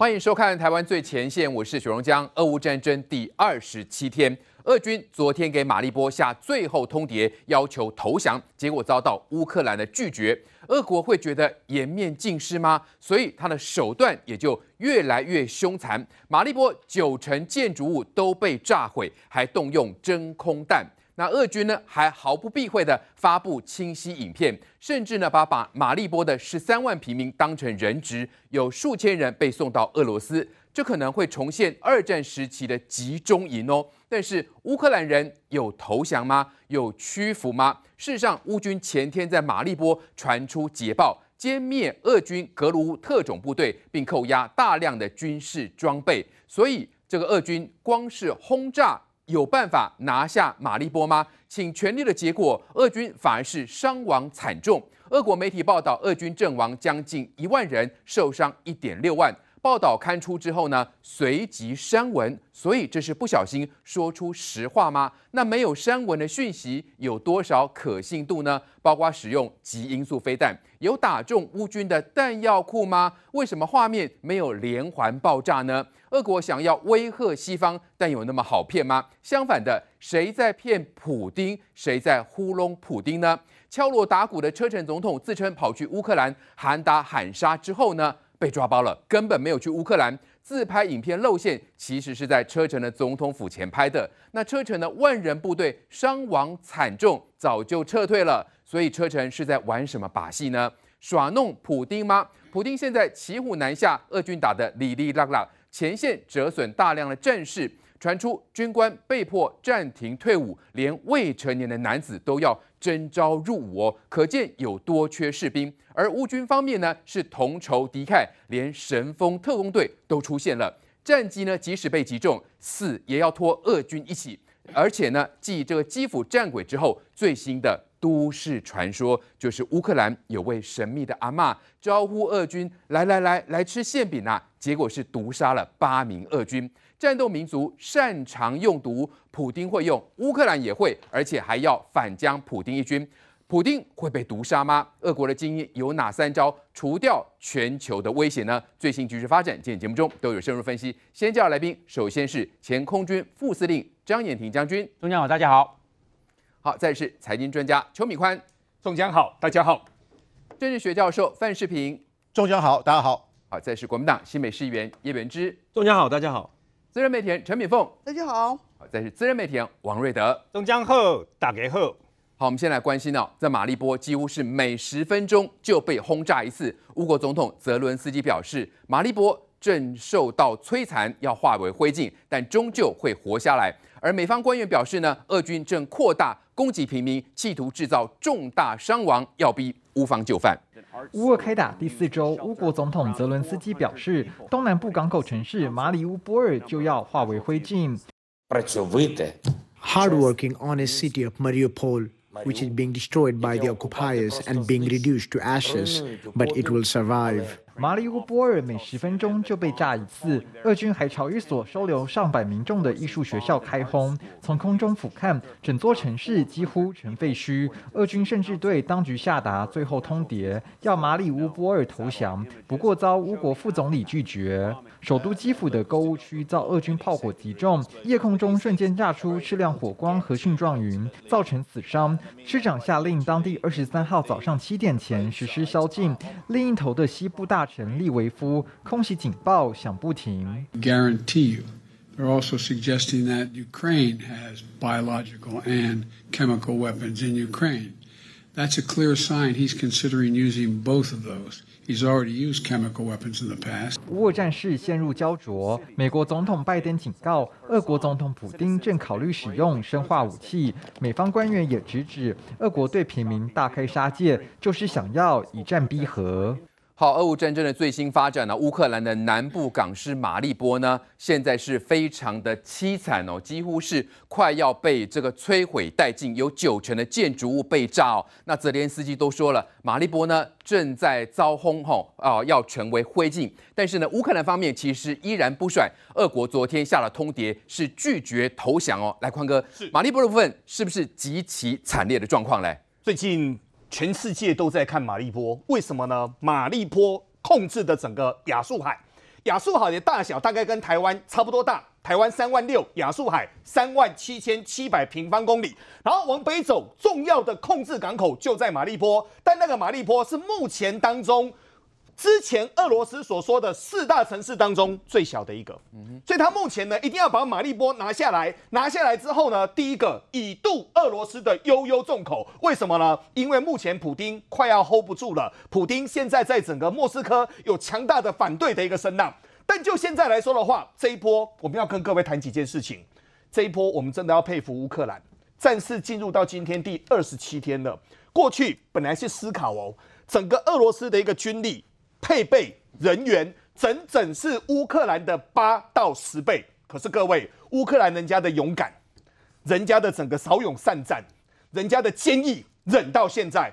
欢迎收看《台湾最前线》，我是许荣江。俄乌战争第二十七天，俄军昨天给马利波下最后通牒，要求投降，结果遭到乌克兰的拒绝。俄国会觉得颜面尽失吗？所以他的手段也就越来越凶残。马利波九成建筑物都被炸毁，还动用真空弹。那俄军呢，还毫不避讳地发布清晰影片，甚至呢，把把马利波的十三万平民当成人质，有数千人被送到俄罗斯，这可能会重现二战时期的集中营哦。但是乌克兰人有投降吗？有屈服吗？事实上，乌军前天在马利波传出捷报，歼灭俄军格鲁乌特种部队，并扣押大量的军事装备，所以这个俄军光是轰炸。有办法拿下马利波吗？请全力的结果，俄军反而是伤亡惨重。俄国媒体报道，俄军阵亡将近一万人，受伤一点六万。报道刊出之后呢，随即删文，所以这是不小心说出实话吗？那没有删文的讯息有多少可信度呢？包括使用极音速飞弹，有打中乌军的弹药库吗？为什么画面没有连环爆炸呢？俄国想要威吓西方，但有那么好骗吗？相反的，谁在骗普丁？谁在糊弄普丁呢？敲锣打鼓的车臣总统自称跑去乌克兰喊打喊杀之后呢？被抓包了，根本没有去乌克兰。自拍影片露馅，其实是在车臣的总统府前拍的。那车臣的万人部队伤亡惨重，早就撤退了。所以车臣是在玩什么把戏呢？耍弄普丁吗？普丁现在骑虎难下，俄军打得哩哩啦啦，前线折损大量的战士。传出军官被迫暂停退伍，连未成年的男子都要征召入伍哦，可见有多缺士兵。而乌军方面呢，是同仇敌忾，连神风特工队都出现了。战机呢，即使被击中，死也要拖俄军一起。而且呢，继这个基辅战鬼之后，最新的都市传说就是乌克兰有位神秘的阿嬷招呼俄军来来来来吃馅饼啊，结果是毒杀了八名俄军。战斗民族擅长用毒，普丁会用，乌克兰也会，而且还要反将普丁一军。普丁会被毒杀吗？俄国的精英有哪三招除掉全球的威胁呢？最新局势发展，今天节目中都有深入分析。先介绍来宾，首先是前空军副司令张延廷将军，中将好，大家好。好，再是财经专家邱敏宽，中将好，大家好。政治学教授范世平，中将好，大家好。好，再是国民党新北市议员叶元之，中将好，大家好。资深媒体人陈敏凤，大家好。好，再是资深媒体人王瑞德，中将好，大家好。好，我们先来关心哦，在马利波几乎是每十分钟就被轰炸一次。乌国总统泽伦斯基表示，马利波正受到摧残，要化为灰烬，但终究会活下来。而美方官员表示呢，俄军正扩大攻击平民，企图制造重大伤亡，要逼乌方就范。乌俄开打第四周，乌国总统泽伦斯基表示，东南部港口城市马里乌波尔就要化为灰烬。Hardworking honest city of Mariupol, which is being destroyed by the occupiers and being reduced to ashes, but it will survive. 马里乌波尔每十分钟就被炸一次，俄军还朝一所收留上百民众的艺术学校开轰，从空中俯瞰，整座城市几乎成废墟。俄军甚至对当局下达最后通牒，要马里乌波尔投降，不过遭乌国副总理拒绝。首都基辅的购物区遭俄军炮火击中，夜空中瞬间炸出赤亮火光和蕈状云，造成死伤。市长下令当地二十三号早上七点前实施宵禁。另一头的西部大城利维夫空袭警报响不停。Guarantee you, they're also suggesting that Ukraine has biological and chemical weapons in Ukraine. That's a clear sign he's considering using both of those. He's already used chemical weapons in the past. 乌俄战事陷入焦灼，美国总统拜登警告，俄国总统普丁正考虑使用生化武器。美方官员也直指，俄国对平民大开杀戒，就是想要以战逼和。好，俄乌战争的最新发展呢？乌克兰的南部港市马利波呢，现在是非常的凄惨哦，几乎是快要被这个摧毁殆尽，有九成的建筑物被炸哦。那泽连斯基都说了，马利波呢正在遭轰吼啊，要成为灰烬。但是呢，乌克兰方面其实依然不甩，俄国昨天下了通牒，是拒绝投降哦。来，宽哥，是马利波的部分是不是极其惨烈的状况嘞？最近。全世界都在看马利波，为什么呢？马利波控制的整个亚速海，亚速海的大小大概跟台湾差不多大，台湾三万六，亚速海三万七千七百平方公里。然后往北走，重要的控制港口就在马利波，但那个马利波是目前当中。之前俄罗斯所说的四大城市当中最小的一个，所以他目前呢一定要把马利波拿下来。拿下来之后呢，第一个以度俄罗斯的悠悠重口。为什么呢？因为目前普丁快要 hold 不住了。普丁现在在整个莫斯科有强大的反对的一个声浪。但就现在来说的话，这一波我们要跟各位谈几件事情。这一波我们真的要佩服乌克兰，战事进入到今天第二十七天了。过去本来是思考哦，整个俄罗斯的一个军力。配备人员整整是乌克兰的八到十倍，可是各位，乌克兰人家的勇敢，人家的整个骁勇善战，人家的坚毅忍到现在，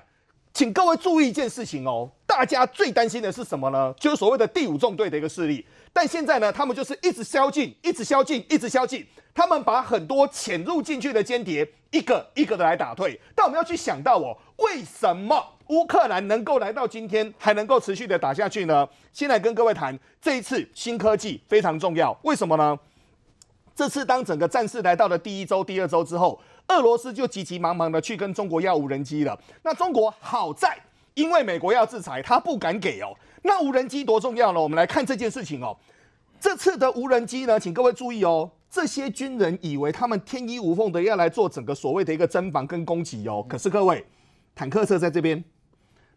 请各位注意一件事情哦，大家最担心的是什么呢？就是所谓的第五纵队的一个势力，但现在呢，他们就是一直宵禁，一直宵禁，一直宵禁，他们把很多潜入进去的间谍一个一个的来打退，但我们要去想到哦，为什么？乌克兰能够来到今天，还能够持续的打下去呢？先来跟各位谈这一次新科技非常重要，为什么呢？这次当整个战事来到了第一周、第二周之后，俄罗斯就急急忙忙的去跟中国要无人机了。那中国好在，因为美国要制裁，他不敢给哦。那无人机多重要呢？我们来看这件事情哦。这次的无人机呢，请各位注意哦，这些军人以为他们天衣无缝的要来做整个所谓的一个侦防跟攻击哦，可是各位，坦克车在这边。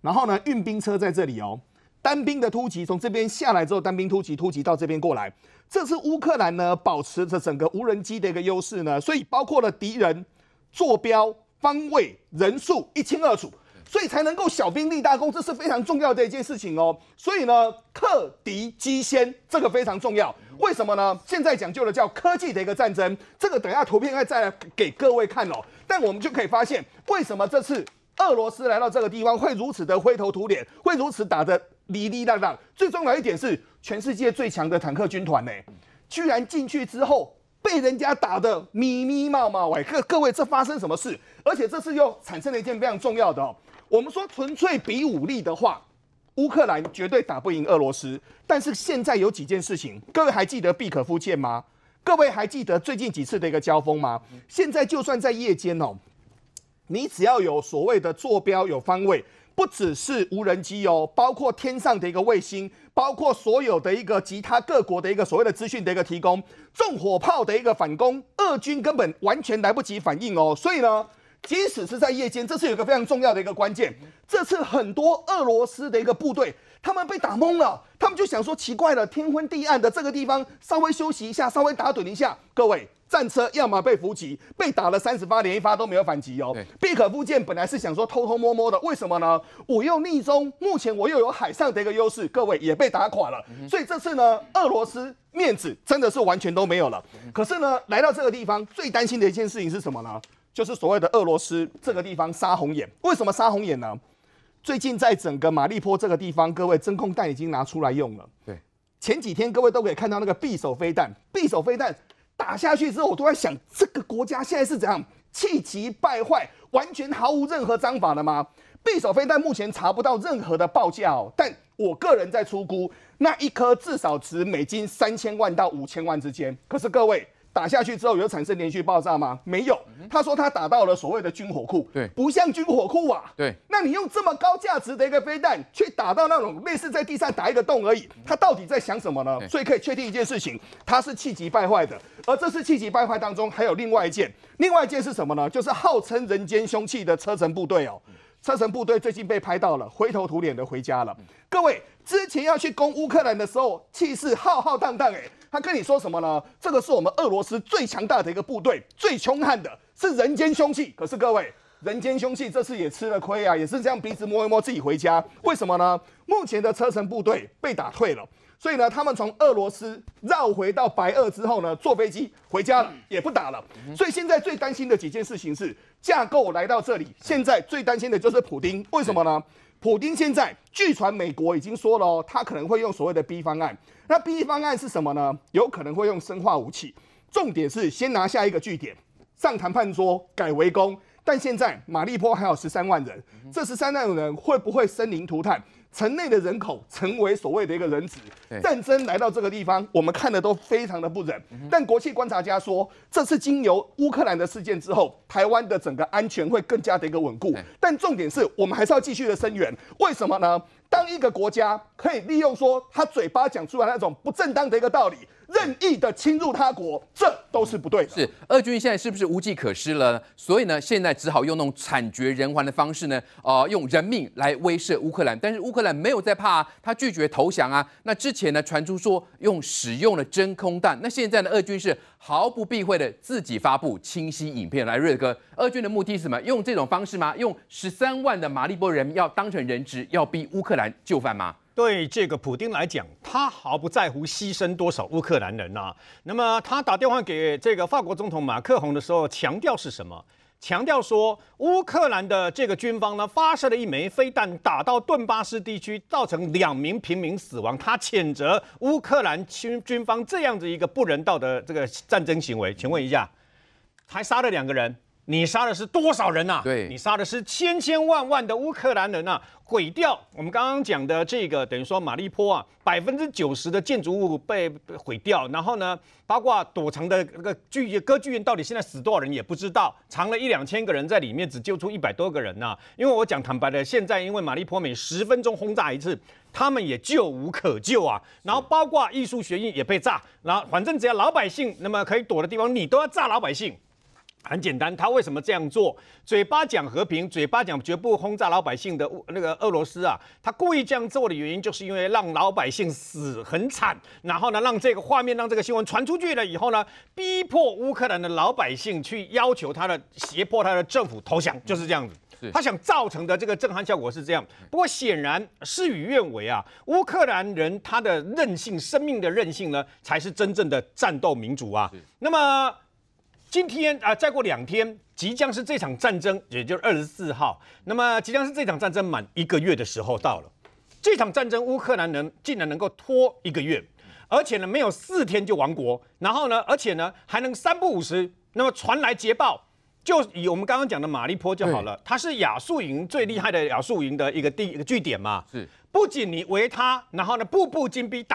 然后呢，运兵车在这里哦，单兵的突击从这边下来之后，单兵突击突击到这边过来。这次乌克兰呢，保持着整个无人机的一个优势呢，所以包括了敌人坐标、方位、人数一清二楚，所以才能够小兵立大功，这是非常重要的一件事情哦。所以呢，克敌机先这个非常重要。为什么呢？现在讲究的叫科技的一个战争，这个等下图片再来给各位看哦。但我们就可以发现，为什么这次。俄罗斯来到这个地方会如此的灰头土脸，会如此打得哩哩浪浪。最重要一点是，全世界最强的坦克军团呢，居然进去之后被人家打得咪咪冒冒。喂，各各位，这发生什么事？而且这次又产生了一件非常重要的哦。我们说纯粹比武力的话，乌克兰绝对打不赢俄罗斯。但是现在有几件事情，各位还记得毕可夫舰吗？各位还记得最近几次的一个交锋吗？现在就算在夜间哦。你只要有所谓的坐标有方位，不只是无人机哦，包括天上的一个卫星，包括所有的一个其他各国的一个所谓的资讯的一个提供，重火炮的一个反攻，俄军根本完全来不及反应哦。所以呢，即使是在夜间，这次有个非常重要的一个关键，这次很多俄罗斯的一个部队，他们被打懵了，他们就想说奇怪了，天昏地暗的这个地方，稍微休息一下，稍微打盹一下，各位。战车要么被伏击，被打了三十发，连一发都没有反击哦。毕可夫舰本来是想说偷偷摸摸的，为什么呢？我又逆中，目前我又有海上的一个优势，各位也被打垮了。所以这次呢，俄罗斯面子真的是完全都没有了。可是呢，来到这个地方，最担心的一件事情是什么呢？就是所谓的俄罗斯这个地方杀红眼。为什么杀红眼呢？最近在整个马利坡这个地方，各位真空弹已经拿出来用了。对，前几天各位都可以看到那个匕首飞弹，匕首飞弹。打下去之后，我都在想，这个国家现在是怎样气急败坏，完全毫无任何章法的吗？匕首飞弹目前查不到任何的报价哦，但我个人在出估，那一颗至少值美金三千万到五千万之间。可是各位。打下去之后有产生连续爆炸吗？没有。他说他打到了所谓的军火库，对，不像军火库啊。对，那你用这么高价值的一个飞弹去打到那种类似在地上打一个洞而已，他到底在想什么呢？所以可以确定一件事情，他是气急败坏的。而这次气急败坏当中还有另外一件，另外一件是什么呢？就是号称人间凶器的车臣部队哦。车臣部队最近被拍到了灰头土脸的回家了。各位之前要去攻乌克兰的时候，气势浩浩荡荡，哎，他跟你说什么呢？这个是我们俄罗斯最强大的一个部队，最凶悍的，是人间凶器。可是各位，人间凶器这次也吃了亏啊，也是这样鼻子摸一摸自己回家。为什么呢？目前的车臣部队被打退了。所以呢，他们从俄罗斯绕回到白俄之后呢，坐飞机回家了，也不打了。所以现在最担心的几件事情是架构来到这里。现在最担心的就是普丁，为什么呢？普丁现在据传美国已经说了哦，他可能会用所谓的 B 方案。那 B 方案是什么呢？有可能会用生化武器。重点是先拿下一个据点，上谈判桌改围攻，但现在马利坡还有十三万人，这十三万人会不会生灵涂炭？城内的人口成为所谓的一个人质，战争来到这个地方，我们看的都非常的不忍。但国际观察家说，这次经由乌克兰的事件之后，台湾的整个安全会更加的一个稳固。但重点是我们还是要继续的声援，为什么呢？当一个国家可以利用说他嘴巴讲出来那种不正当的一个道理。任意的侵入他国，这都是不对的。是，俄军现在是不是无计可施了？所以呢，现在只好用那种惨绝人寰的方式呢，呃，用人命来威慑乌克兰。但是乌克兰没有在怕啊，他拒绝投降啊。那之前呢，传出说用使用了真空弹，那现在呢，俄军是毫不避讳的自己发布清晰影片来。瑞哥，俄军的目的是什么？用这种方式吗？用十三万的马利波人要当成人质，要逼乌克兰就范吗？对这个普丁来讲，他毫不在乎牺牲多少乌克兰人呐、啊。那么他打电话给这个法国总统马克宏的时候，强调是什么？强调说乌克兰的这个军方呢，发射了一枚飞弹打到顿巴斯地区，造成两名平民死亡。他谴责乌克兰军军方这样子一个不人道的这个战争行为。请问一下，还杀了两个人。你杀的是多少人呐、啊？对，你杀的是千千万万的乌克兰人呐、啊！毁掉我们刚刚讲的这个，等于说马利坡啊，百分之九十的建筑物被毁掉，然后呢，包括躲藏的那个剧歌剧院，到底现在死多少人也不知道，藏了一两千个人在里面，只救出一百多个人呐、啊。因为我讲坦白的，现在因为马利坡每十分钟轰炸一次，他们也救无可救啊。然后包括艺术学院也被炸，然后反正只要老百姓那么可以躲的地方，你都要炸老百姓。很简单，他为什么这样做？嘴巴讲和平，嘴巴讲绝不轰炸老百姓的那个俄罗斯啊，他故意这样做的原因，就是因为让老百姓死很惨，然后呢，让这个画面，让这个新闻传出去了以后呢，逼迫乌克兰的老百姓去要求他的胁迫他的政府投降，就是这样子。他想造成的这个震撼效果是这样。不过显然事与愿违啊，乌克兰人他的韧性，生命的韧性呢，才是真正的战斗民族啊。那么。今天啊，再过两天，即将是这场战争，也就是二十四号。那么，即将是这场战争满一个月的时候到了。这场战争，乌克兰人竟然能够拖一个月，而且呢，没有四天就亡国。然后呢，而且呢，还能三不五时，那么传来捷报，就以我们刚刚讲的马利坡就好了。它是亚速营最厉害的亚速营的一个地一个据点嘛。是，不仅你围它，然后呢，步步紧逼打。